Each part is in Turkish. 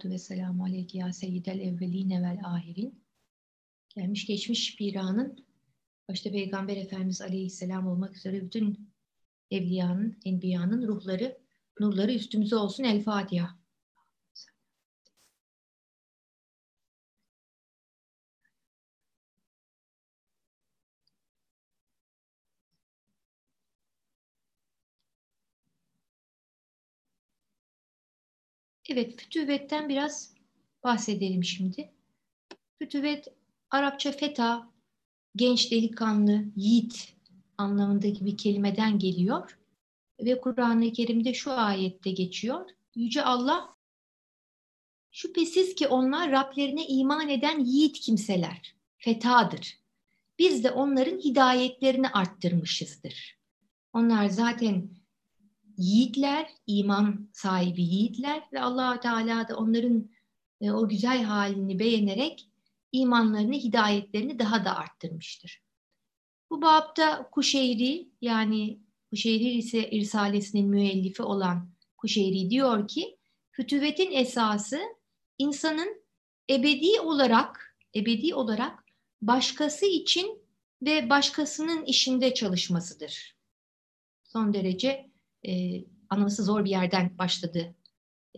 Salatu ve selamu aleyke ya seyyidel evveline vel ahirin. Gelmiş geçmiş bir anın başta Peygamber Efendimiz Aleyhisselam olmak üzere bütün evliyanın, enbiyanın ruhları, nurları üstümüze olsun. El Fatiha. Evet, fütüvetten biraz bahsedelim şimdi. Fütüvet, Arapça feta, genç delikanlı, yiğit anlamındaki bir kelimeden geliyor. Ve Kur'an-ı Kerim'de şu ayette geçiyor. Yüce Allah, şüphesiz ki onlar Rablerine iman eden yiğit kimseler, fetadır. Biz de onların hidayetlerini arttırmışızdır. Onlar zaten yiğitler, iman sahibi yiğitler ve allah Teala da onların e, o güzel halini beğenerek imanlarını, hidayetlerini daha da arttırmıştır. Bu babda Kuşeyri yani Kuşeyri ise Risalesinin müellifi olan Kuşeyri diyor ki fütüvetin esası insanın ebedi olarak ebedi olarak başkası için ve başkasının işinde çalışmasıdır. Son derece e, anlaması zor bir yerden başladı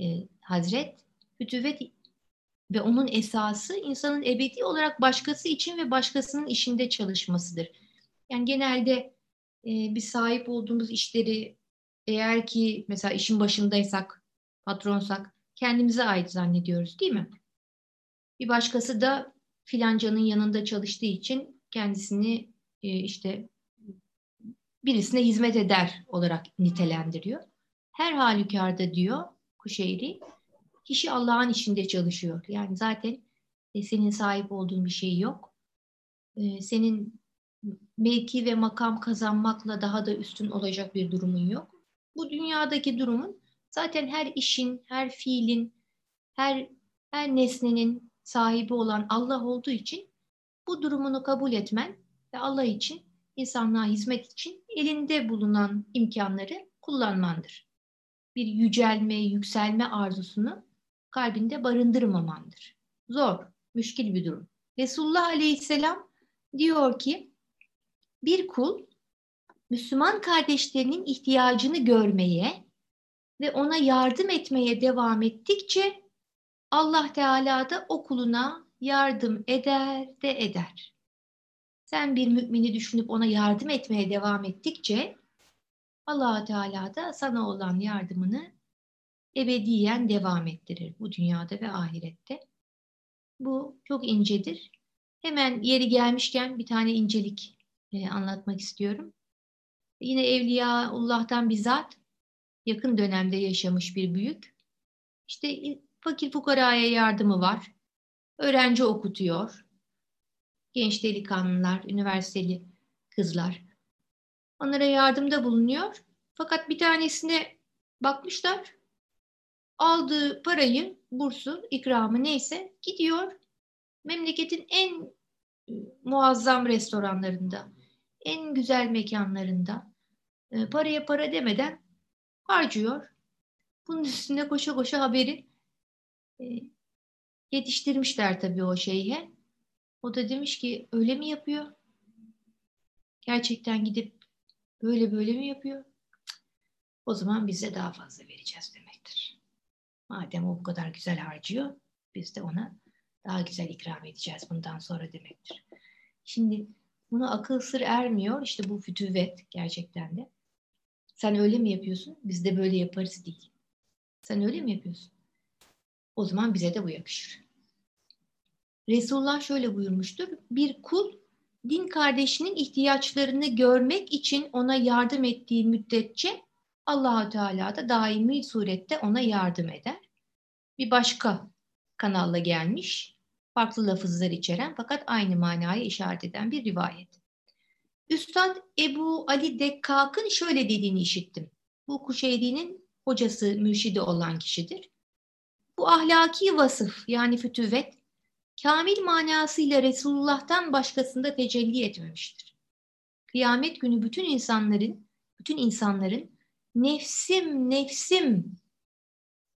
e, Hazret. Fütüvet ve onun esası insanın ebedi olarak başkası için ve başkasının işinde çalışmasıdır. Yani genelde e, biz sahip olduğumuz işleri eğer ki mesela işin başındaysak, patronsak kendimize ait zannediyoruz değil mi? Bir başkası da filancanın yanında çalıştığı için kendisini e, işte birisine hizmet eder olarak nitelendiriyor. Her halükarda diyor Kuşeyri, kişi Allah'ın işinde çalışıyor. Yani zaten e, senin sahip olduğun bir şey yok. E, senin mevki ve makam kazanmakla daha da üstün olacak bir durumun yok. Bu dünyadaki durumun zaten her işin, her fiilin, her her nesnenin sahibi olan Allah olduğu için bu durumunu kabul etmen ve Allah için insanlığa hizmet için elinde bulunan imkanları kullanmandır. Bir yücelme, yükselme arzusunu kalbinde barındırmamandır. Zor, müşkil bir durum. Resulullah Aleyhisselam diyor ki bir kul Müslüman kardeşlerinin ihtiyacını görmeye ve ona yardım etmeye devam ettikçe Allah Teala da o kuluna yardım eder de eder. Sen bir mümini düşünüp ona yardım etmeye devam ettikçe allah Teala da sana olan yardımını ebediyen devam ettirir bu dünyada ve ahirette. Bu çok incedir. Hemen yeri gelmişken bir tane incelik e, anlatmak istiyorum. Yine Evliyaullah'tan bizzat yakın dönemde yaşamış bir büyük. İşte fakir fukaraya yardımı var. Öğrenci okutuyor genç delikanlılar, üniversiteli kızlar. Onlara yardımda bulunuyor. Fakat bir tanesine bakmışlar. Aldığı parayı, bursu, ikramı neyse gidiyor. Memleketin en e, muazzam restoranlarında, en güzel mekanlarında e, paraya para demeden harcıyor. Bunun üstüne koşa koşa haberi e, yetiştirmişler tabii o şeyhe. O da demiş ki öyle mi yapıyor? Gerçekten gidip böyle böyle mi yapıyor? O zaman bize daha fazla vereceğiz demektir. Madem o bu kadar güzel harcıyor, biz de ona daha güzel ikram edeceğiz bundan sonra demektir. Şimdi bunu akıl sır ermiyor. İşte bu fütüvet gerçekten de. Sen öyle mi yapıyorsun? Biz de böyle yaparız değil. Sen öyle mi yapıyorsun? O zaman bize de bu yakışır. Resulullah şöyle buyurmuştur. Bir kul din kardeşinin ihtiyaçlarını görmek için ona yardım ettiği müddetçe Allahu Teala da daimi surette ona yardım eder. Bir başka kanalla gelmiş, farklı lafızlar içeren fakat aynı manaya işaret eden bir rivayet. Üstad Ebu Ali Dekkak'ın şöyle dediğini işittim. Bu Kuşeyri'nin hocası, mürşidi olan kişidir. Bu ahlaki vasıf yani fütüvet kamil manasıyla Resulullah'tan başkasında tecelli etmemiştir. Kıyamet günü bütün insanların, bütün insanların nefsim nefsim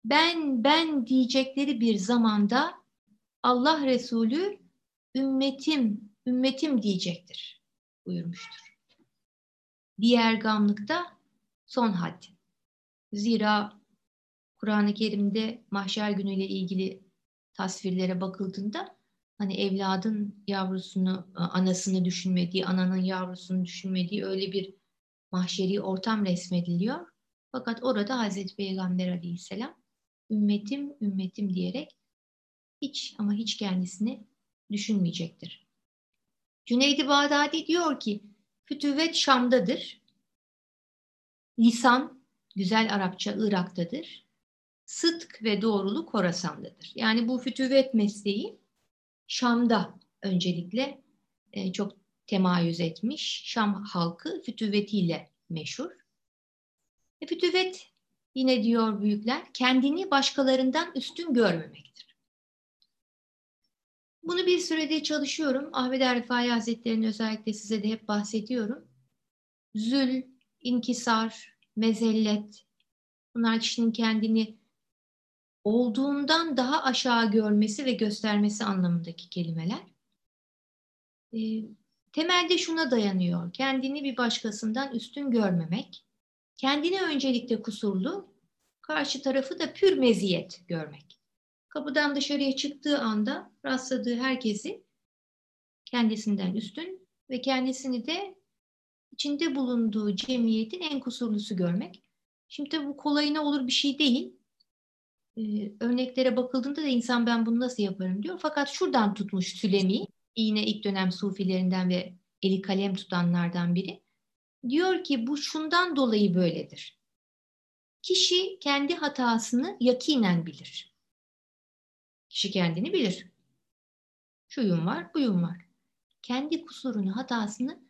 ben ben diyecekleri bir zamanda Allah Resulü ümmetim ümmetim diyecektir buyurmuştur. Diğer gamlıkta son had. Zira Kur'an-ı Kerim'de mahşer günüyle ilgili tasvirlere bakıldığında hani evladın yavrusunu, anasını düşünmediği, ananın yavrusunu düşünmediği öyle bir mahşeri ortam resmediliyor. Fakat orada Hazreti Peygamber Aleyhisselam ümmetim, ümmetim diyerek hiç ama hiç kendisini düşünmeyecektir. Cüneydi Bağdadi diyor ki, fütüvvet Şam'dadır. Lisan, güzel Arapça Irak'tadır. Sıdk ve doğruluk Horasan'dadır. Yani bu fütüvvet mesleği Şam'da öncelikle e, çok temayüz etmiş. Şam halkı fütüvvetiyle meşhur. E, fütüvvet yine diyor büyükler kendini başkalarından üstün görmemektir. Bunu bir süredir çalışıyorum. Ahmet Erifai Hazretleri'nin özellikle size de hep bahsediyorum. Zül, inkisar, mezellet bunlar kişinin kendini olduğundan daha aşağı görmesi ve göstermesi anlamındaki kelimeler. E, temelde şuna dayanıyor. Kendini bir başkasından üstün görmemek, kendini öncelikle kusurlu, karşı tarafı da pür meziyet görmek. Kapıdan dışarıya çıktığı anda rastladığı herkesi kendisinden üstün ve kendisini de içinde bulunduğu cemiyetin en kusurlusu görmek. Şimdi bu kolayına olur bir şey değil e, örneklere bakıldığında da insan ben bunu nasıl yaparım diyor. Fakat şuradan tutmuş Sülemi, yine ilk dönem sufilerinden ve eli kalem tutanlardan biri. Diyor ki bu şundan dolayı böyledir. Kişi kendi hatasını yakinen bilir. Kişi kendini bilir. Şuyum var, buyum var. Kendi kusurunu, hatasını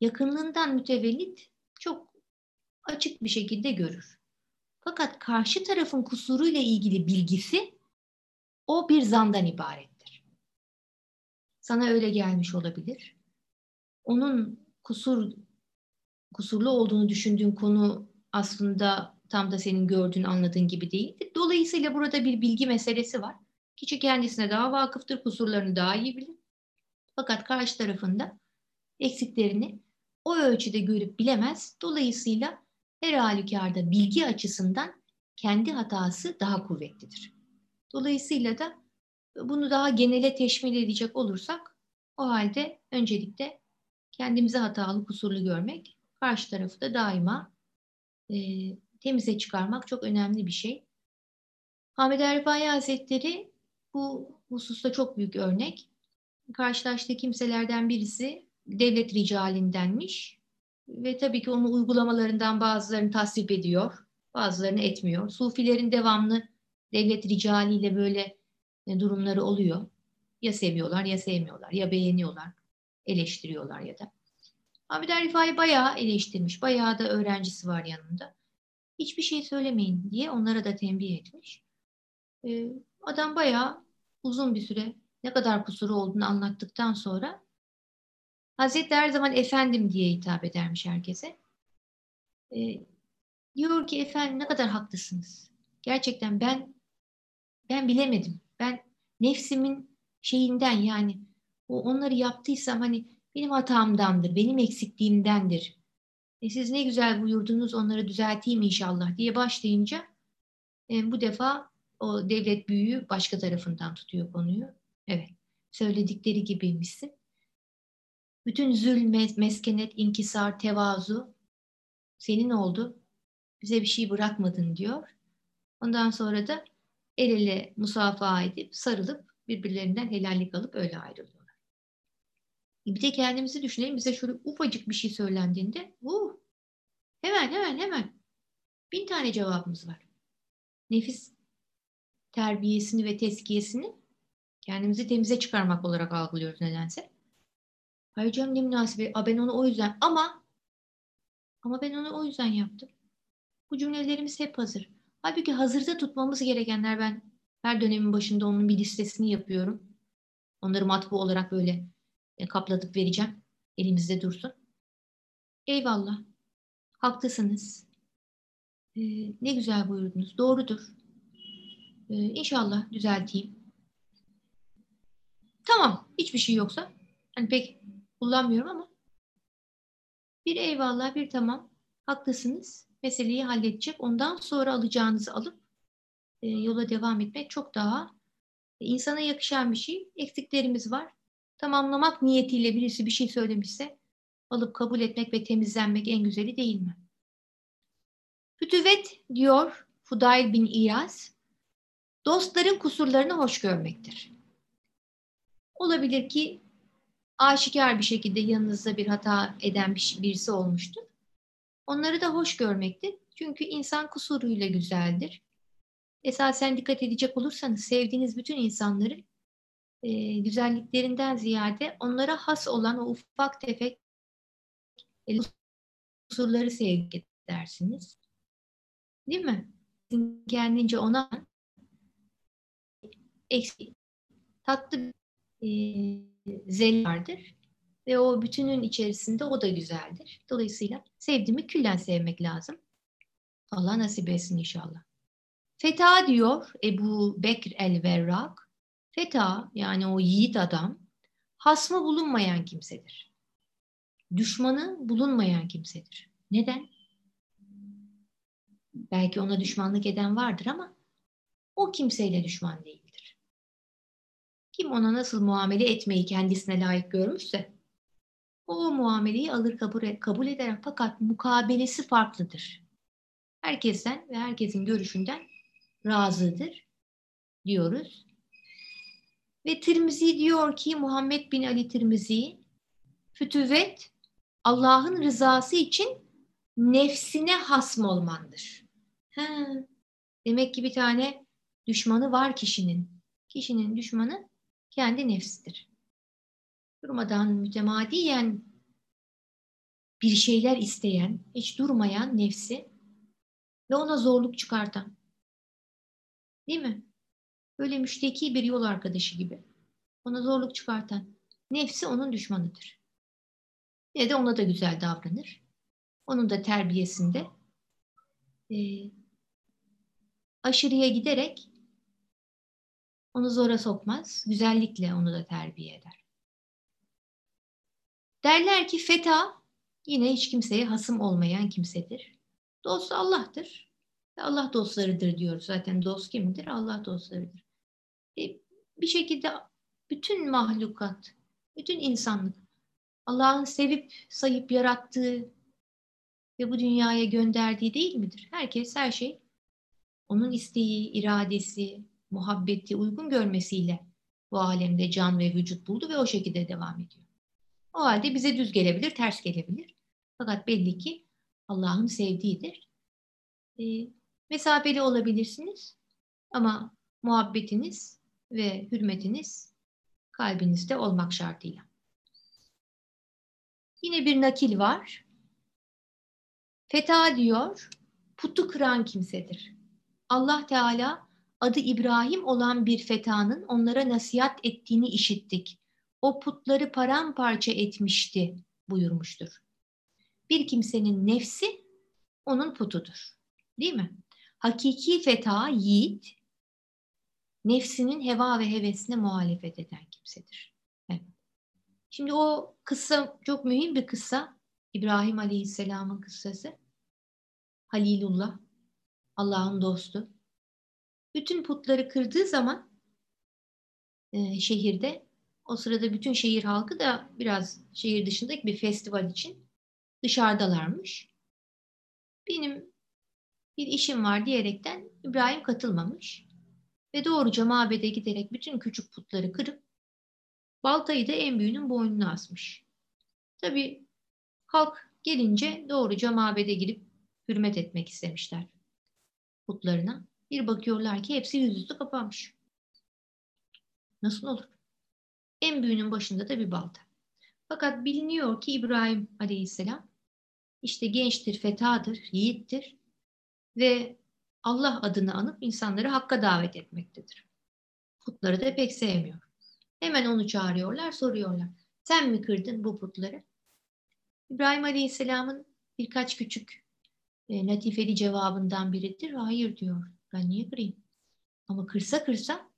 yakınlığından mütevellit çok açık bir şekilde görür. Fakat karşı tarafın kusuruyla ilgili bilgisi o bir zandan ibarettir. Sana öyle gelmiş olabilir. Onun kusur kusurlu olduğunu düşündüğün konu aslında tam da senin gördüğün, anladığın gibi değildir. Dolayısıyla burada bir bilgi meselesi var. Kişi kendisine daha vakıftır, kusurlarını daha iyi bilir. Fakat karşı tarafında eksiklerini o ölçüde görüp bilemez. Dolayısıyla her halükarda bilgi açısından kendi hatası daha kuvvetlidir. Dolayısıyla da bunu daha genele teşmil edecek olursak o halde öncelikle kendimizi hatalı, kusurlu görmek, karşı tarafı da daima e, temize çıkarmak çok önemli bir şey. Hamid Erfai Hazretleri bu hususta çok büyük örnek. Karşılaştığı kimselerden birisi devlet ricalindenmiş ve tabii ki onun uygulamalarından bazılarını tasvip ediyor, bazılarını etmiyor. Sufilerin devamlı devlet ricaliyle böyle e, durumları oluyor. Ya seviyorlar ya sevmiyorlar, ya beğeniyorlar, eleştiriyorlar ya da. Hamid Rifai bayağı eleştirmiş, bayağı da öğrencisi var yanında. Hiçbir şey söylemeyin diye onlara da tembih etmiş. Ee, adam bayağı uzun bir süre ne kadar kusuru olduğunu anlattıktan sonra Hazretleri her zaman efendim diye hitap edermiş herkese. E, diyor ki efendim ne kadar haklısınız. Gerçekten ben ben bilemedim. Ben nefsimin şeyinden yani o onları yaptıysam hani benim hatamdandır, benim eksikliğimdendir. E siz ne güzel buyurdunuz onları düzelteyim inşallah diye başlayınca e, bu defa o devlet büyüğü başka tarafından tutuyor konuyu. Evet söyledikleri gibiymişsin. Bütün zül, meskenet, inkisar, tevazu senin oldu. Bize bir şey bırakmadın diyor. Ondan sonra da el ele musafaha edip sarılıp birbirlerinden helallik alıp öyle ayrılıyorlar. Bir de kendimizi düşünelim. Bize şöyle ufacık bir şey söylendiğinde uh, hemen hemen hemen bin tane cevabımız var. Nefis terbiyesini ve teskiyesini kendimizi temize çıkarmak olarak algılıyoruz nedense. Hayır canım ne münasebet. A, ben onu o yüzden ama ama ben onu o yüzden yaptım. Bu cümlelerimiz hep hazır. Halbuki hazırda tutmamız gerekenler ben her dönemin başında onun bir listesini yapıyorum. Onları matbu olarak böyle e, kaplatıp vereceğim. Elimizde dursun. Eyvallah. Haklısınız. Ee, ne güzel buyurdunuz. Doğrudur. Ee, inşallah düzelteyim. Tamam. Hiçbir şey yoksa. Hani pek kullanmıyorum ama bir eyvallah bir tamam. Haklısınız. Meseleyi halledecek. Ondan sonra alacağınızı alıp e, yola devam etmek çok daha e, insana yakışan bir şey. Eksiklerimiz var. Tamamlamak niyetiyle birisi bir şey söylemişse alıp kabul etmek ve temizlenmek en güzeli değil mi? Fütüvet diyor Fudayl bin İyaz, dostların kusurlarını hoş görmektir. Olabilir ki aşikar bir şekilde yanınızda bir hata eden birisi olmuştur. Onları da hoş görmektir. Çünkü insan kusuruyla güzeldir. Esasen dikkat edecek olursanız sevdiğiniz bütün insanların e, güzelliklerinden ziyade onlara has olan o ufak tefek e, kusurları sevgi edersiniz. Değil mi? Kendince ona eksik, tatlı e. Ve o bütünün içerisinde o da güzeldir. Dolayısıyla sevdiğimi küllen sevmek lazım. Allah nasip etsin inşallah. Feta diyor Ebu Bekr el-Verrak. Feta yani o yiğit adam hasmı bulunmayan kimsedir. Düşmanı bulunmayan kimsedir. Neden? Belki ona düşmanlık eden vardır ama o kimseyle düşman değildir. Kim ona nasıl muamele etmeyi kendisine layık görmüşse o muameleyi alır kabul, kabul eder fakat mukabelesi farklıdır. Herkesten ve herkesin görüşünden razıdır diyoruz. Ve Tirmizi diyor ki Muhammed bin Ali Tirmizi fütüvet Allah'ın rızası için nefsine hasm olmandır. Ha, demek ki bir tane düşmanı var kişinin. Kişinin düşmanı kendi nefsidir. Durmadan mütemadiyen bir şeyler isteyen, hiç durmayan nefsi ve ona zorluk çıkartan. Değil mi? Böyle müşteki bir yol arkadaşı gibi. Ona zorluk çıkartan. Nefsi onun düşmanıdır. Yine de ona da güzel davranır. Onun da terbiyesinde e, aşırıya giderek onu zora sokmaz. Güzellikle onu da terbiye eder. Derler ki feta yine hiç kimseye hasım olmayan kimsedir. Dost Allah'tır. Allah dostlarıdır diyoruz. Zaten dost kimdir? Allah dostlarıdır. E, bir şekilde bütün mahlukat, bütün insanlık Allah'ın sevip sayıp yarattığı ve bu dünyaya gönderdiği değil midir? Herkes her şey onun isteği, iradesi, muhabbeti uygun görmesiyle bu alemde can ve vücut buldu ve o şekilde devam ediyor. O halde bize düz gelebilir, ters gelebilir. Fakat belli ki Allah'ın sevdiğidir. E, mesafeli olabilirsiniz ama muhabbetiniz ve hürmetiniz kalbinizde olmak şartıyla. Yine bir nakil var. Feta diyor, putu kıran kimsedir. Allah Teala adı İbrahim olan bir fetanın onlara nasihat ettiğini işittik. O putları paramparça etmişti buyurmuştur. Bir kimsenin nefsi onun putudur. Değil mi? Hakiki feta, yiğit, nefsinin heva ve hevesine muhalefet eden kimsedir. Evet. Şimdi o kıssa çok mühim bir kıssa. İbrahim Aleyhisselam'ın kıssası. Halilullah, Allah'ın dostu. Bütün putları kırdığı zaman e, şehirde, o sırada bütün şehir halkı da biraz şehir dışındaki bir festival için dışarıdalarmış. Benim bir işim var diyerekten İbrahim katılmamış ve doğruca mabede giderek bütün küçük putları kırıp baltayı da en büyüğünün boynuna asmış. Tabi halk gelince doğruca mabede girip hürmet etmek istemişler putlarına. Bir bakıyorlar ki hepsi yüzüstü kapanmış. Nasıl olur? En büyüğünün başında da bir balta. Fakat biliniyor ki İbrahim aleyhisselam işte gençtir, fetadır, yiğittir ve Allah adını anıp insanları hakka davet etmektedir. Putları da pek sevmiyor. Hemen onu çağırıyorlar, soruyorlar. Sen mi kırdın bu putları? İbrahim Aleyhisselam'ın birkaç küçük e, latifeli cevabından biridir. Hayır diyor. Ben niye kırayım? Ama kırsa kırsa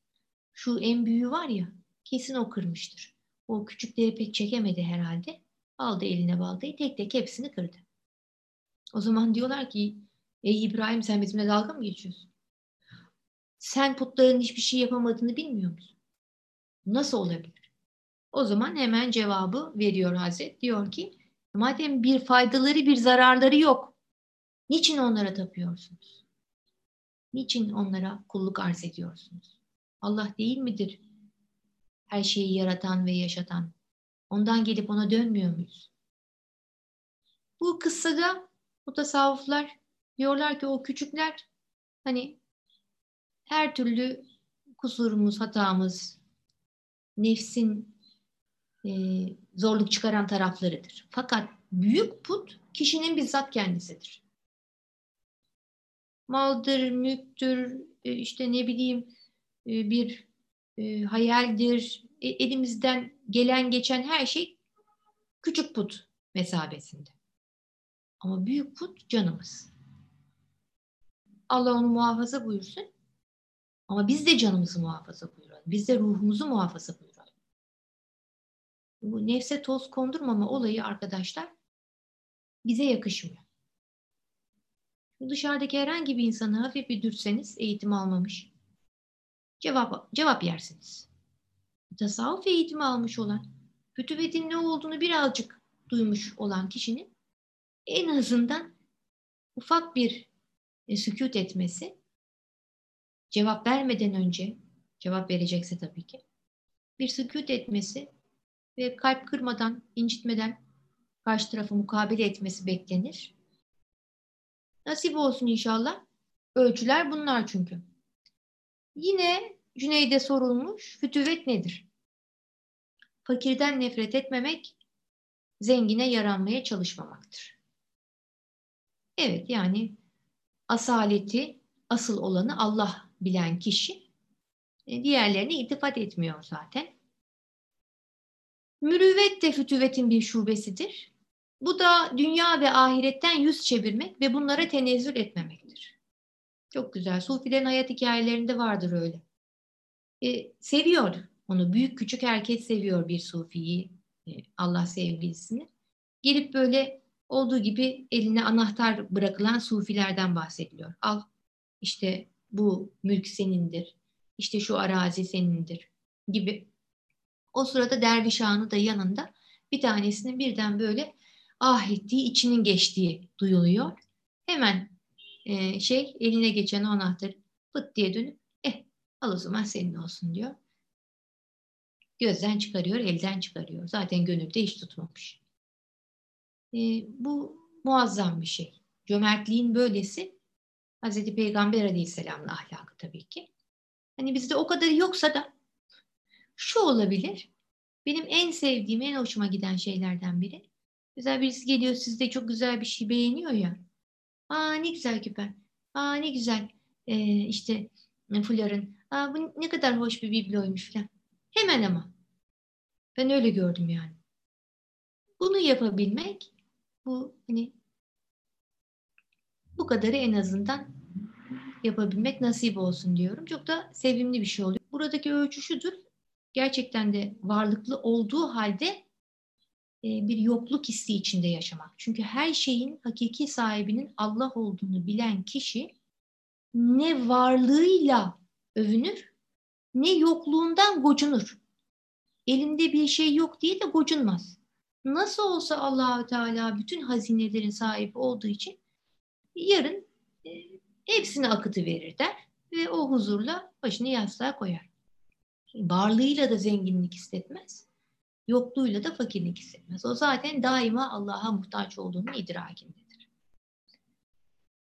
şu en büyüğü var ya kesin o kırmıştır. O küçükleri pek çekemedi herhalde. Aldı eline baltayı tek tek hepsini kırdı. O zaman diyorlar ki ey İbrahim sen bizimle dalga mı geçiyorsun? Sen putların hiçbir şey yapamadığını bilmiyor musun? Nasıl olabilir? O zaman hemen cevabı veriyor Hazret. Diyor ki madem bir faydaları bir zararları yok. Niçin onlara tapıyorsunuz? Niçin onlara kulluk arz ediyorsunuz? Allah değil midir her şeyi yaratan ve yaşatan? Ondan gelip ona dönmüyor muyuz? Bu kıssada bu tasavvuflar diyorlar ki o küçükler hani her türlü kusurumuz, hatamız, nefsin e, zorluk çıkaran taraflarıdır. Fakat büyük put kişinin bizzat kendisidir. Maldır, mülktür, e, işte ne bileyim e, bir e, hayaldir, elimizden gelen geçen her şey küçük put mesabesinde. Ama büyük put canımız. Allah onu muhafaza buyursun. Ama biz de canımızı muhafaza buyuralım. Biz de ruhumuzu muhafaza buyuralım. Bu nefse toz kondurmama olayı arkadaşlar bize yakışmıyor. Dışarıdaki herhangi bir insanı hafif bir dürseniz eğitim almamış. Cevap, cevap yersiniz. Tasavvuf eğitimi almış olan, fütüvetin ne olduğunu birazcık duymuş olan kişinin en azından ufak bir e, sükut etmesi cevap vermeden önce cevap verecekse tabii ki bir sükut etmesi ve kalp kırmadan, incitmeden karşı tarafı mukabele etmesi beklenir. Nasip olsun inşallah. Ölçüler bunlar çünkü. Yine Cüneyd'e sorulmuş, fütüvet nedir? Fakirden nefret etmemek, zengine yaranmaya çalışmamaktır. Evet yani asaleti, asıl olanı Allah bilen kişi e, diğerlerine iltifat etmiyor zaten. Mürüvvet de fütüvetin bir şubesidir. Bu da dünya ve ahiretten yüz çevirmek ve bunlara tenezzül etmemektir. Çok güzel. Sufilerin hayat hikayelerinde vardır öyle. E, seviyor onu. Büyük küçük herkes seviyor bir sufiyi, e, Allah sevgilisini. Gelip böyle olduğu gibi eline anahtar bırakılan sufilerden bahsediliyor. Al işte bu mülk senindir, işte şu arazi senindir gibi. O sırada derviş ağanı da yanında bir tanesinin birden böyle ah ettiği, içinin geçtiği duyuluyor. Hemen e, şey eline geçen anahtarı pıt diye dönüp eh al o zaman senin olsun diyor. Gözden çıkarıyor, elden çıkarıyor. Zaten gönülde hiç tutmamış. E, bu muazzam bir şey. Cömertliğin böylesi Hazreti Peygamber Aleyhisselam'ın ahlakı tabii ki. Hani bizde o kadar yoksa da şu olabilir. Benim en sevdiğim, en hoşuma giden şeylerden biri. Güzel birisi geliyor sizde çok güzel bir şey beğeniyor ya. Aa ne güzel küpen. Aa ne güzel ee, işte fuların. Aa bu ne kadar hoş bir bibloymuş falan. Hemen ama. Ben öyle gördüm yani. Bunu yapabilmek bu hani bu kadarı en azından yapabilmek nasip olsun diyorum. Çok da sevimli bir şey oluyor. Buradaki ölçü şudur. Gerçekten de varlıklı olduğu halde bir yokluk hissi içinde yaşamak. Çünkü her şeyin hakiki sahibinin Allah olduğunu bilen kişi ne varlığıyla övünür ne yokluğundan gocunur. Elinde bir şey yok diye de gocunmaz. Nasıl olsa Allahü Teala bütün hazinelerin sahibi olduğu için yarın e, hepsini akıtı verir der ve o huzurla başını yastığa koyar. Varlığıyla da zenginlik hissetmez, yokluğuyla da fakirlik hissetmez. O zaten daima Allah'a muhtaç olduğunun idrakindedir.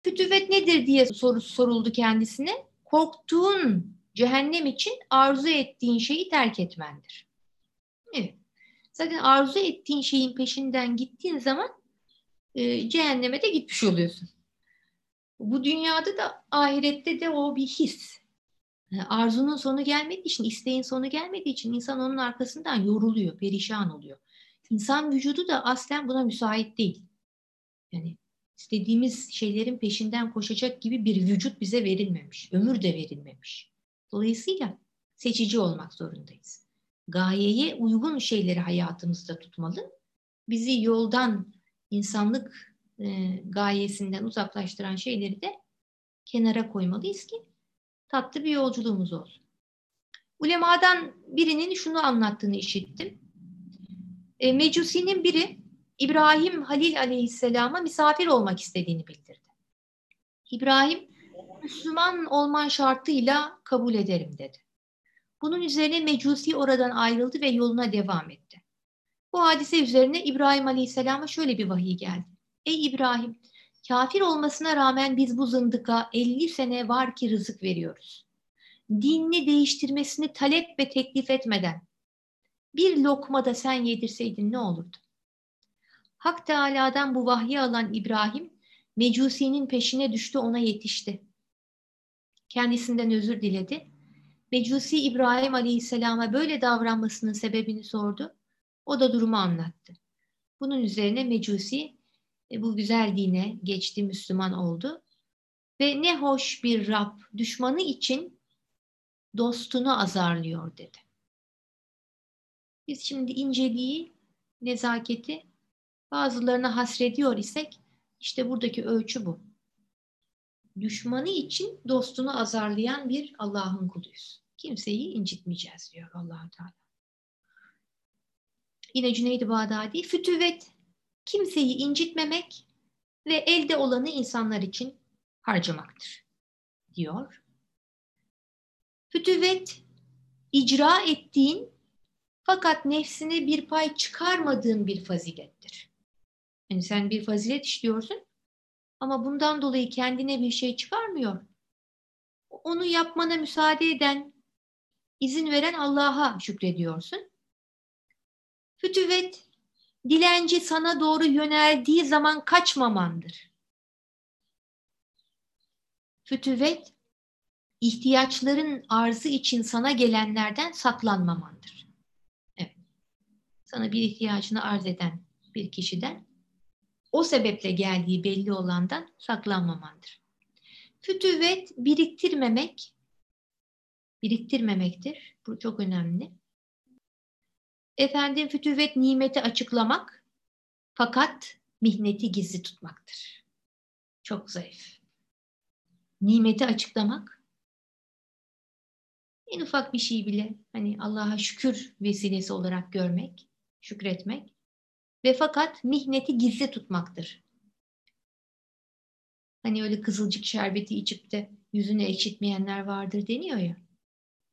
Fütüvet nedir diye soru soruldu kendisine. Korktuğun cehennem için arzu ettiğin şeyi terk etmendir. Evet. Zaten arzu ettiğin şeyin peşinden gittiğin zaman e, cehenneme de gitmiş oluyorsun. Bu dünyada da ahirette de o bir his. Yani arzunun sonu gelmediği için, isteğin sonu gelmediği için insan onun arkasından yoruluyor, perişan oluyor. İnsan vücudu da aslen buna müsait değil. Yani istediğimiz şeylerin peşinden koşacak gibi bir vücut bize verilmemiş. Ömür de verilmemiş. Dolayısıyla seçici olmak zorundayız. Gayeye uygun şeyleri hayatımızda tutmalı. Bizi yoldan, insanlık e, gayesinden uzaklaştıran şeyleri de kenara koymalıyız ki tatlı bir yolculuğumuz olsun. Ulemadan birinin şunu anlattığını işittim. E, Mecusi'nin biri İbrahim Halil Aleyhisselam'a misafir olmak istediğini bildirdi. İbrahim, Müslüman olman şartıyla kabul ederim dedi. Bunun üzerine Mecusi oradan ayrıldı ve yoluna devam etti. Bu hadise üzerine İbrahim Aleyhisselam'a şöyle bir vahiy geldi. Ey İbrahim, kafir olmasına rağmen biz bu zındıka 50 sene var ki rızık veriyoruz. Dinini değiştirmesini talep ve teklif etmeden bir lokma da sen yedirseydin ne olurdu? Hak Teala'dan bu vahyi alan İbrahim, Mecusi'nin peşine düştü ona yetişti. Kendisinden özür diledi. Mecusi İbrahim Aleyhisselam'a böyle davranmasının sebebini sordu. O da durumu anlattı. Bunun üzerine Mecusi bu güzel dine geçti, Müslüman oldu. Ve ne hoş bir Rab düşmanı için dostunu azarlıyor dedi. Biz şimdi inceliği, nezaketi bazılarına hasrediyor isek işte buradaki ölçü bu. Düşmanı için dostunu azarlayan bir Allah'ın kuluyuz. Kimseyi incitmeyeceğiz diyor allah Teala. Yine Cüneyd-i Bağdadi, fütüvet kimseyi incitmemek ve elde olanı insanlar için harcamaktır diyor. Fütüvet icra ettiğin fakat nefsine bir pay çıkarmadığın bir fazilettir. Yani sen bir fazilet işliyorsun ama bundan dolayı kendine bir şey çıkarmıyor. Onu yapmana müsaade eden, izin veren Allah'a şükrediyorsun. Fütüvet, dilenci sana doğru yöneldiği zaman kaçmamandır. Fütüvet, ihtiyaçların arzı için sana gelenlerden saklanmamandır. Evet. Sana bir ihtiyacını arz eden bir kişiden o sebeple geldiği belli olandan saklanmamandır. Fütüvet biriktirmemek, biriktirmemektir. Bu çok önemli. Efendim fütüvet nimeti açıklamak fakat mihneti gizli tutmaktır. Çok zayıf. Nimeti açıklamak en ufak bir şey bile hani Allah'a şükür vesilesi olarak görmek, şükretmek ve fakat mihneti gizli tutmaktır. Hani öyle kızılcık şerbeti içip de yüzünü ekşitmeyenler vardır deniyor ya.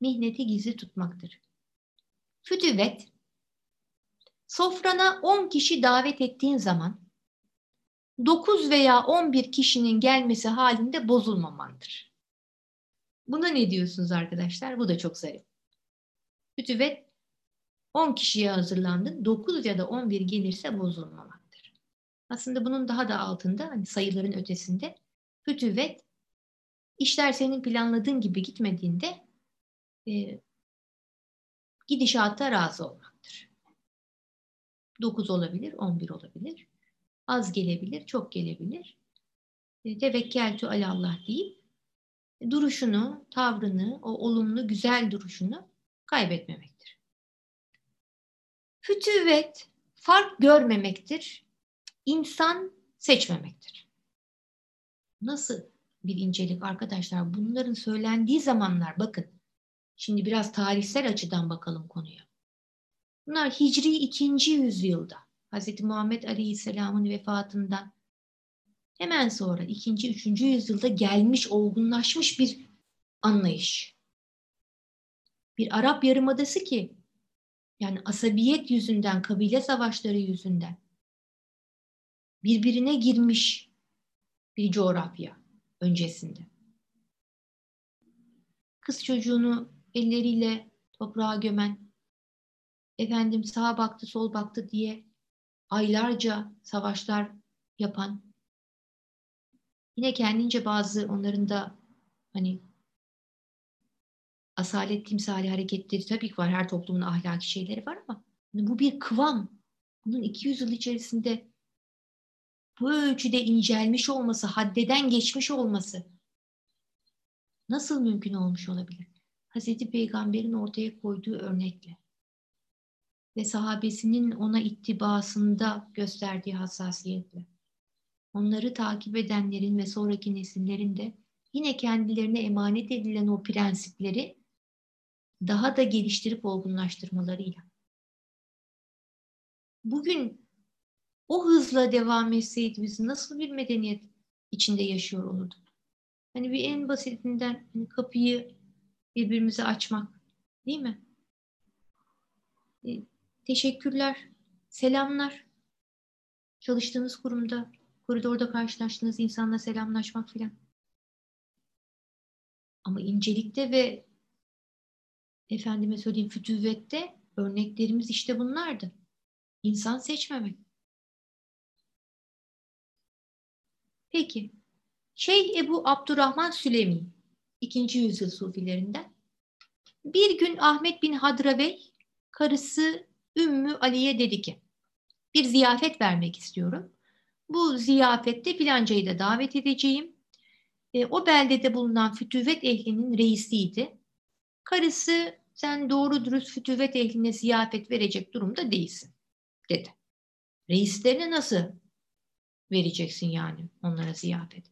Mihneti gizli tutmaktır. Fütüvet, sofrana 10 kişi davet ettiğin zaman 9 veya 11 kişinin gelmesi halinde bozulmamandır. Buna ne diyorsunuz arkadaşlar? Bu da çok zarif. Fütüvet 10 kişiye hazırlandın, 9 ya da 11 gelirse bozulmamaktır. Aslında bunun daha da altında, hani sayıların ötesinde fütüvet, işler senin planladığın gibi gitmediğinde e, gidişata razı olmaktır. 9 olabilir, 11 olabilir. Az gelebilir, çok gelebilir. E, tevekkeltü alallah deyip duruşunu, tavrını, o olumlu, güzel duruşunu kaybetmemek. Fütüvet fark görmemektir. İnsan seçmemektir. Nasıl bir incelik arkadaşlar? Bunların söylendiği zamanlar bakın. Şimdi biraz tarihsel açıdan bakalım konuya. Bunlar Hicri 2. yüzyılda Hz. Muhammed Aleyhisselam'ın vefatından hemen sonra 2. 3. yüzyılda gelmiş, olgunlaşmış bir anlayış. Bir Arap Yarımadası ki yani asabiyet yüzünden, kabile savaşları yüzünden birbirine girmiş bir coğrafya öncesinde. Kız çocuğunu elleriyle toprağa gömen, efendim sağa baktı sol baktı diye aylarca savaşlar yapan, yine kendince bazı onların da hani asalet timsali hareketleri tabii ki var. Her toplumun ahlaki şeyleri var ama bu bir kıvam. Bunun 200 yıl içerisinde bu ölçüde incelmiş olması, haddeden geçmiş olması nasıl mümkün olmuş olabilir? Hazreti Peygamber'in ortaya koyduğu örnekle ve sahabesinin ona ittibasında gösterdiği hassasiyetle onları takip edenlerin ve sonraki nesillerin de yine kendilerine emanet edilen o prensipleri daha da geliştirip olgunlaştırmalarıyla. Bugün o hızla devam etseydi biz nasıl bir medeniyet içinde yaşıyor olurduk? Hani bir en basitinden hani kapıyı birbirimize açmak değil mi? Teşekkürler, selamlar. Çalıştığınız kurumda, koridorda karşılaştığınız insanla selamlaşmak filan. Ama incelikte ve efendime söyleyeyim fütüvvette örneklerimiz işte bunlardı. İnsan seçmemek. Peki. Şeyh Ebu Abdurrahman Süleymi, ikinci yüzyıl sufilerinden. Bir gün Ahmet bin Hadravey, karısı Ümmü Ali'ye dedi ki, bir ziyafet vermek istiyorum. Bu ziyafette filancayı da davet edeceğim. E, o beldede bulunan fütüvet ehlinin reisiydi. Karısı sen doğru dürüst fütüvet ehline ziyafet verecek durumda değilsin dedi. Reislerine nasıl vereceksin yani onlara ziyafet?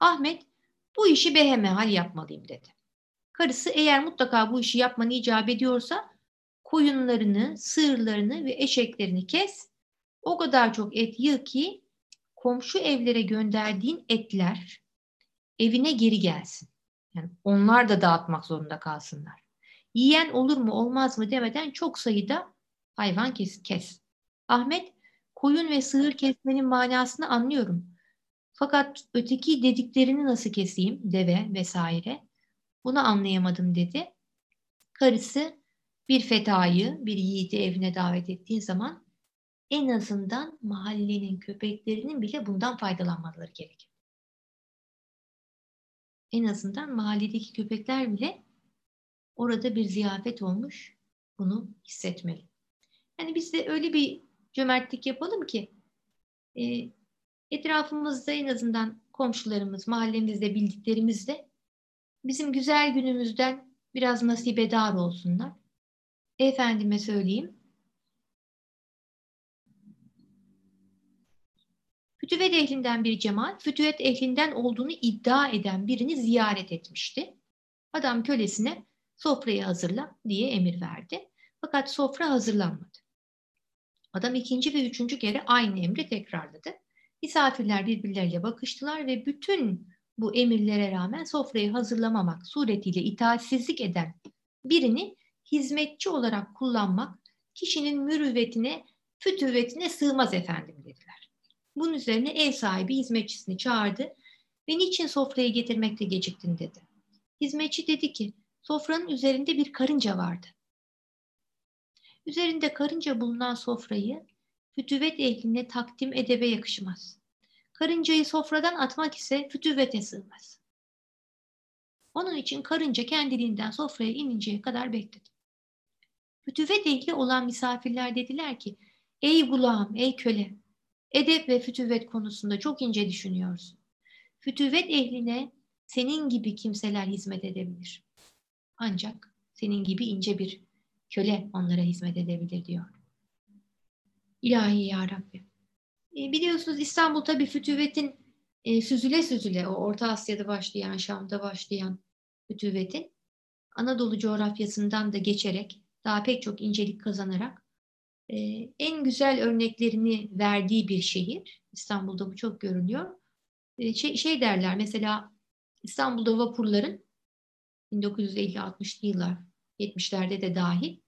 Ahmet bu işi behemehal yapmalıyım dedi. Karısı eğer mutlaka bu işi yapmanı icap ediyorsa koyunlarını, sığırlarını ve eşeklerini kes. O kadar çok et yığ ki komşu evlere gönderdiğin etler evine geri gelsin. Yani onlar da dağıtmak zorunda kalsınlar. Yiyen olur mu olmaz mı demeden çok sayıda hayvan kes. kes. Ahmet, koyun ve sığır kesmenin manasını anlıyorum. Fakat öteki dediklerini nasıl keseyim, deve vesaire, bunu anlayamadım dedi. Karısı bir fetayı, bir yiğidi evine davet ettiğin zaman en azından mahallenin köpeklerinin bile bundan faydalanmaları gerekir. En azından mahalledeki köpekler bile orada bir ziyafet olmuş, bunu hissetmeli. Yani biz de öyle bir cömertlik yapalım ki e, etrafımızda en azından komşularımız, mahallemizde bildiklerimizde bizim güzel günümüzden biraz nasibedar olsunlar. Efendime söyleyeyim. Fütüvet ehlinden bir cemaat, fütüvet ehlinden olduğunu iddia eden birini ziyaret etmişti. Adam kölesine sofrayı hazırla diye emir verdi. Fakat sofra hazırlanmadı. Adam ikinci ve üçüncü kere aynı emri tekrarladı. Misafirler birbirleriyle bakıştılar ve bütün bu emirlere rağmen sofrayı hazırlamamak suretiyle itaatsizlik eden birini hizmetçi olarak kullanmak kişinin mürüvvetine, fütüvvetine sığmaz efendim dediler. Bunun üzerine ev sahibi hizmetçisini çağırdı ve niçin sofrayı getirmekte geciktin dedi. Hizmetçi dedi ki sofranın üzerinde bir karınca vardı. Üzerinde karınca bulunan sofrayı fütüvet ehline takdim edebe yakışmaz. Karıncayı sofradan atmak ise fütüvete sığmaz. Onun için karınca kendiliğinden sofraya ininceye kadar bekledi. Fütüvet ehli olan misafirler dediler ki, ey gulam, ey köle, edep ve fütüvet konusunda çok ince düşünüyorsun. Fütüvet ehline senin gibi kimseler hizmet edebilir. Ancak senin gibi ince bir köle onlara hizmet edebilir diyor. İlahi ya Rabbi. E, biliyorsunuz İstanbul tabii fütüvetin e, süzüle süzüle o Orta Asya'da başlayan, Şam'da başlayan fütüvetin Anadolu coğrafyasından da geçerek daha pek çok incelik kazanarak e, en güzel örneklerini verdiği bir şehir. İstanbul'da bu çok görünüyor. E, şey, şey derler mesela İstanbul'da vapurların 1950-60'lı yıllar 70'lerde de dahil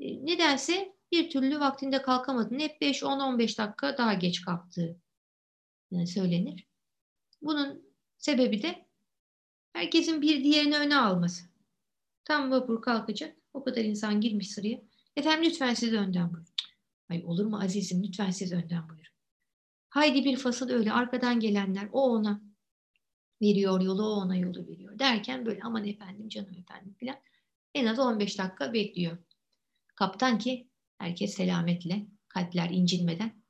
e, nedense bir türlü vaktinde kalkamadığını hep 5-10-15 dakika daha geç kalktığı e, söylenir. Bunun sebebi de herkesin bir diğerini öne alması. Tam vapur kalkacak. O kadar insan girmiş sıraya. Efendim lütfen siz önden buyurun. Ay olur mu azizim lütfen siz önden buyurun. Haydi bir fasıl öyle arkadan gelenler o ona veriyor yolu o ona yolu veriyor derken böyle aman efendim canım efendim filan en az 15 dakika bekliyor. Kaptan ki herkes selametle kalpler incinmeden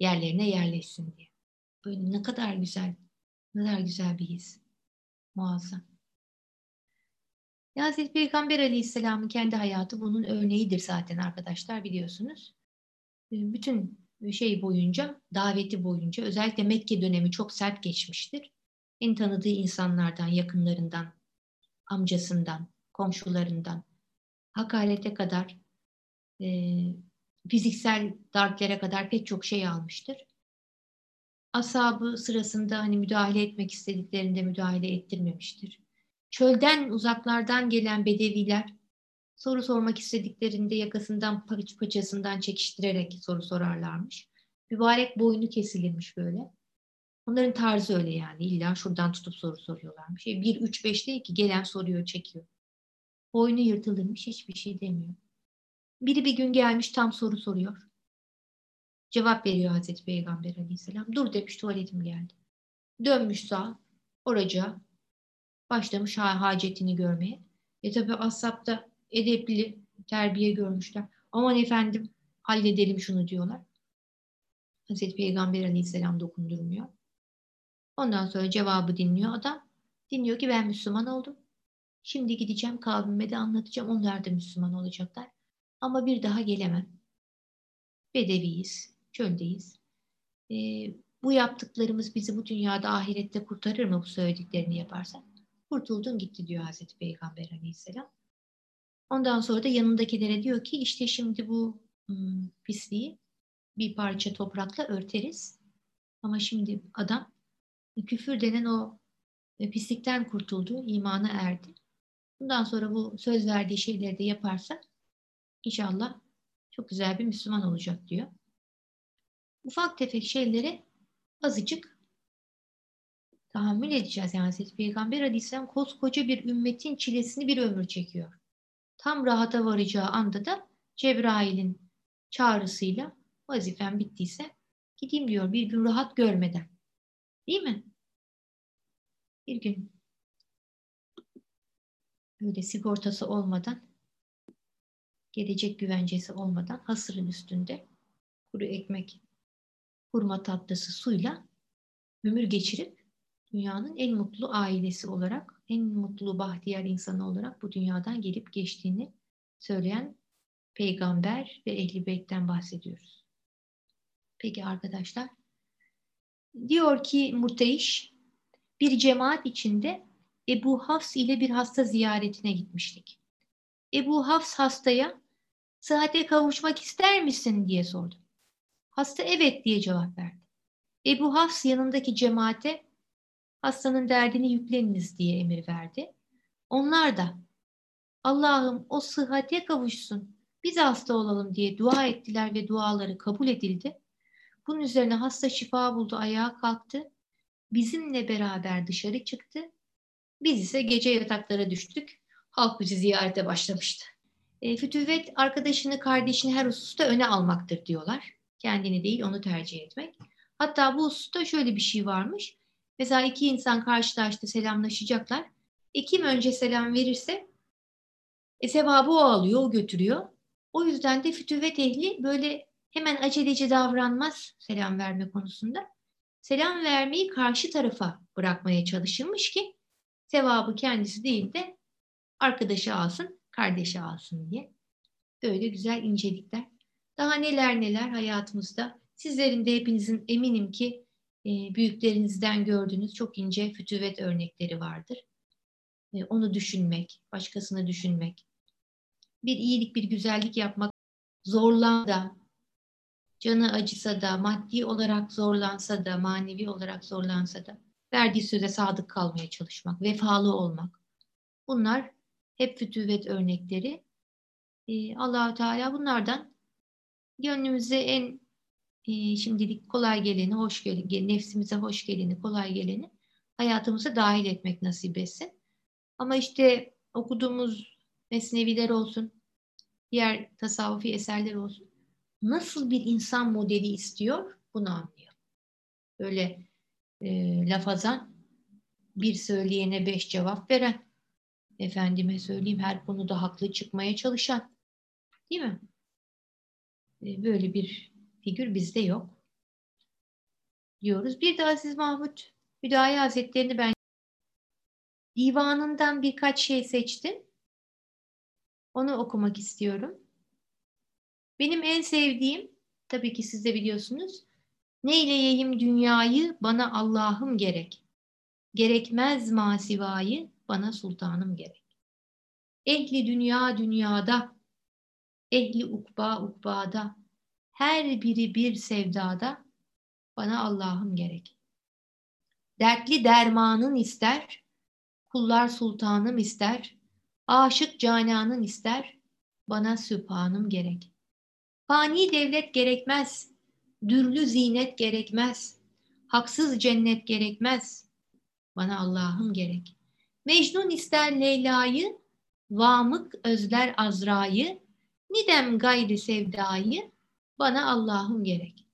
yerlerine yerleşsin diye. Böyle ne kadar güzel, ne kadar güzel bir his. Muazzam. Hazreti Peygamber Aleyhisselam'ın kendi hayatı bunun örneğidir zaten arkadaşlar biliyorsunuz. E, bütün şey boyunca, daveti boyunca özellikle Mekke dönemi çok sert geçmiştir. En tanıdığı insanlardan, yakınlarından, amcasından, komşularından, hakarete kadar, e, fiziksel darplere kadar pek çok şey almıştır. Asabı sırasında hani müdahale etmek istediklerinde müdahale ettirmemiştir. Çölden uzaklardan gelen bedeviler soru sormak istediklerinde yakasından paçasından çekiştirerek soru sorarlarmış. Mübarek boynu kesilirmiş böyle. Onların tarzı öyle yani. İlla şuradan tutup soru soruyorlarmış. Şey, 1, 3, 5 değil ki gelen soruyor, çekiyor. Boynu yırtılırmış, hiçbir şey demiyor. Biri bir gün gelmiş tam soru soruyor. Cevap veriyor Hazreti Peygamber aleyhisselam. Dur demiş tuvaletim geldi. Dönmüş sağ oraca başlamış ha hacetini görmeye. E tabi ashab da edepli terbiye görmüşler. Aman efendim halledelim şunu diyorlar. Hazreti Peygamber aleyhisselam dokundurmuyor. Ondan sonra cevabı dinliyor adam. Dinliyor ki ben Müslüman oldum. Şimdi gideceğim kavmime de anlatacağım. Onlar da Müslüman olacaklar. Ama bir daha gelemem. Bedeviyiz, çöldeyiz. Ee, bu yaptıklarımız bizi bu dünyada ahirette kurtarır mı bu söylediklerini yaparsak? Kurtuldun gitti diyor Hazreti Peygamber Aleyhisselam. Ondan sonra da yanındakilere diyor ki işte şimdi bu hmm, pisliği bir parça toprakla örteriz. Ama şimdi adam küfür denen o pislikten kurtuldu, imana erdi. Bundan sonra bu söz verdiği şeyleri de yaparsa inşallah çok güzel bir Müslüman olacak diyor. Ufak tefek şeylere azıcık tahammül edeceğiz. Yani Hazreti Peygamber Aleyhisselam koskoca bir ümmetin çilesini bir ömür çekiyor. Tam rahata varacağı anda da Cebrail'in çağrısıyla vazifem bittiyse gideyim diyor bir gün rahat görmeden. Değil mi? Bir gün öyle sigortası olmadan gelecek güvencesi olmadan hasırın üstünde kuru ekmek, hurma tatlısı suyla ömür geçirip dünyanın en mutlu ailesi olarak, en mutlu bahtiyar insanı olarak bu dünyadan gelip geçtiğini söyleyen peygamber ve ehli beytten bahsediyoruz. Peki arkadaşlar, diyor ki Murteiş, bir cemaat içinde Ebu Hafs ile bir hasta ziyaretine gitmiştik. Ebu Hafs hastaya sıhhate kavuşmak ister misin diye sordu. Hasta evet diye cevap verdi. Ebu Hafs yanındaki cemaate hastanın derdini yükleniniz diye emir verdi. Onlar da Allah'ım o sıhhate kavuşsun, biz hasta olalım diye dua ettiler ve duaları kabul edildi. Bunun üzerine hasta şifa buldu, ayağa kalktı. Bizimle beraber dışarı çıktı. Biz ise gece yataklara düştük. Halk bizi ziyarete başlamıştı. E, fütüvvet arkadaşını, kardeşini her hususta öne almaktır diyorlar. Kendini değil onu tercih etmek. Hatta bu hususta şöyle bir şey varmış. Mesela iki insan karşılaştı, selamlaşacaklar. E, kim önce selam verirse e, sevabı o alıyor, o götürüyor. O yüzden de fütüvvet ehli böyle hemen aceleci davranmaz selam verme konusunda. Selam vermeyi karşı tarafa bırakmaya çalışılmış ki sevabı kendisi değil de arkadaşı alsın, kardeşi alsın diye. Böyle güzel incelikler. Daha neler neler hayatımızda. Sizlerin de hepinizin eminim ki büyüklerinizden gördüğünüz çok ince fütüvet örnekleri vardır. E, onu düşünmek, başkasını düşünmek, bir iyilik, bir güzellik yapmak zorlan da, canı acısa da, maddi olarak zorlansa da, manevi olarak zorlansa da, verdiği söze sadık kalmaya çalışmak, vefalı olmak. Bunlar hep fütüvet örnekleri. Ee, allah Teala bunlardan gönlümüze en e, şimdilik kolay geleni, hoş geleni, nefsimize hoş geleni, kolay geleni hayatımıza dahil etmek nasip etsin. Ama işte okuduğumuz mesneviler olsun, diğer tasavvufi eserler olsun. Nasıl bir insan modeli istiyor bunu anlıyor. Böyle e, lafazan bir söyleyene beş cevap veren, efendime söyleyeyim her konuda haklı çıkmaya çalışan, değil mi? E, böyle bir figür bizde yok diyoruz. Bir de Aziz Mahmut Hüdayi Hazretlerini ben divanından birkaç şey seçtim. Onu okumak istiyorum. Benim en sevdiğim, tabii ki siz de biliyorsunuz, Neyleyeyim dünyayı bana Allah'ım gerek. Gerekmez masivayı bana sultanım gerek. Ehli dünya dünyada, ehli ukba ukbada, her biri bir sevdada, bana Allah'ım gerek. Dertli dermanın ister, kullar sultanım ister, aşık cananın ister, bana sübhanım gerek. Fani devlet gerekmez, dürlü zinet gerekmez, haksız cennet gerekmez, bana Allah'ım gerek. Mecnun ister Leyla'yı, vamık özler Azra'yı, nidem gayri sevdayı, bana Allah'ım gerek.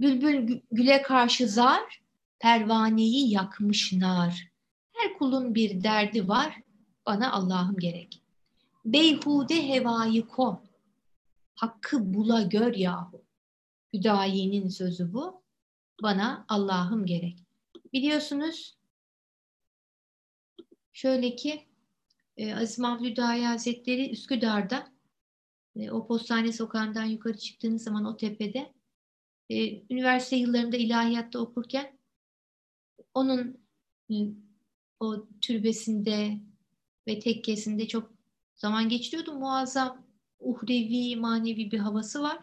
Bülbül güle karşı zar, pervaneyi yakmış nar. Her kulun bir derdi var, bana Allah'ım gerek. Beyhude hevayı ko, hakkı bula gör yahu. Hüdayi'nin sözü bu. Bana Allah'ım gerek. Biliyorsunuz şöyle ki e, Aziz Mahmud Hüdayi Hazretleri Üsküdar'da e, o postane sokağından yukarı çıktığınız zaman o tepede e, üniversite yıllarında ilahiyatta okurken onun e, o türbesinde ve tekkesinde çok zaman geçiriyordum. Muazzam uhrevi, manevi bir havası var.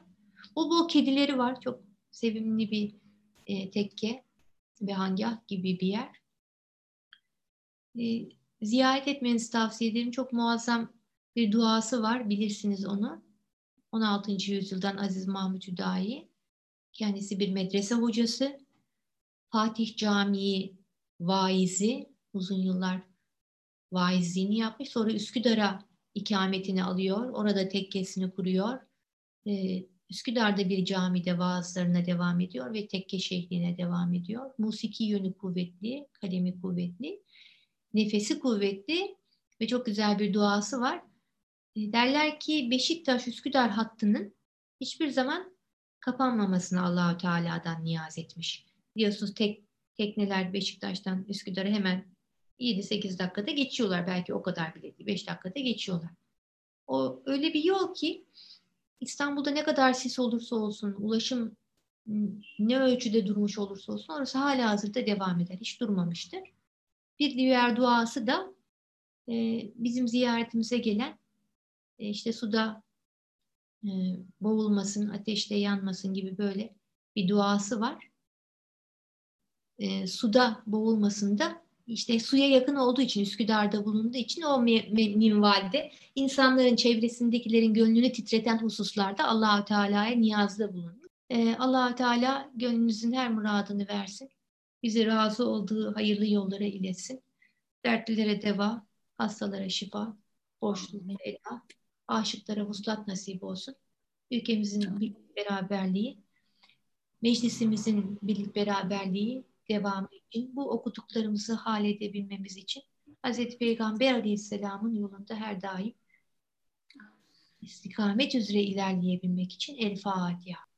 Bol bol kedileri var. Çok sevimli bir e, tekke ve hangah gibi bir yer. E, ziyaret etmenizi tavsiye ederim. Çok muazzam bir duası var. Bilirsiniz onu. 16. yüzyıldan Aziz Mahmut Hüdayi. Kendisi bir medrese hocası. Fatih Camii vaizi. Uzun yıllar vaizliğini yapmış. Sonra Üsküdar'a ikametini alıyor. Orada tekkesini kuruyor. E, Üsküdar'da bir camide vaazlarına devam ediyor ve tekke şehline devam ediyor. Musiki yönü kuvvetli, kalemi kuvvetli, nefesi kuvvetli ve çok güzel bir duası var. E, derler ki Beşiktaş-Üsküdar hattının hiçbir zaman kapanmamasını Allahü Teala'dan niyaz etmiş. Biliyorsunuz tek, tekneler Beşiktaş'tan Üsküdar'a hemen 7-8 dakikada geçiyorlar. Belki o kadar bile değil. 5 dakikada geçiyorlar. O öyle bir yol ki İstanbul'da ne kadar sis olursa olsun, ulaşım ne ölçüde durmuş olursa olsun orası hala hazırda devam eder. Hiç durmamıştır. Bir diğer duası da e, bizim ziyaretimize gelen işte suda e, boğulmasın, ateşte yanmasın gibi böyle bir duası var. E, suda boğulmasın da işte suya yakın olduğu için Üsküdar'da bulunduğu için o minvalde insanların çevresindekilerin gönlünü titreten hususlarda Allahü Teala'ya niyazda bulunur. Ee, Allahü Teala gönlünüzün her muradını versin. Bizi razı olduğu hayırlı yollara iletsin. Dertlilere deva, hastalara şifa, borçlulara ela, aşıklara huslat nasip olsun. Ülkemizin birlik beraberliği, meclisimizin birlik beraberliği, devamı için, bu okuduklarımızı hal edebilmemiz için Hz. Peygamber Aleyhisselam'ın yolunda her daim istikamet üzere ilerleyebilmek için El Fatiha.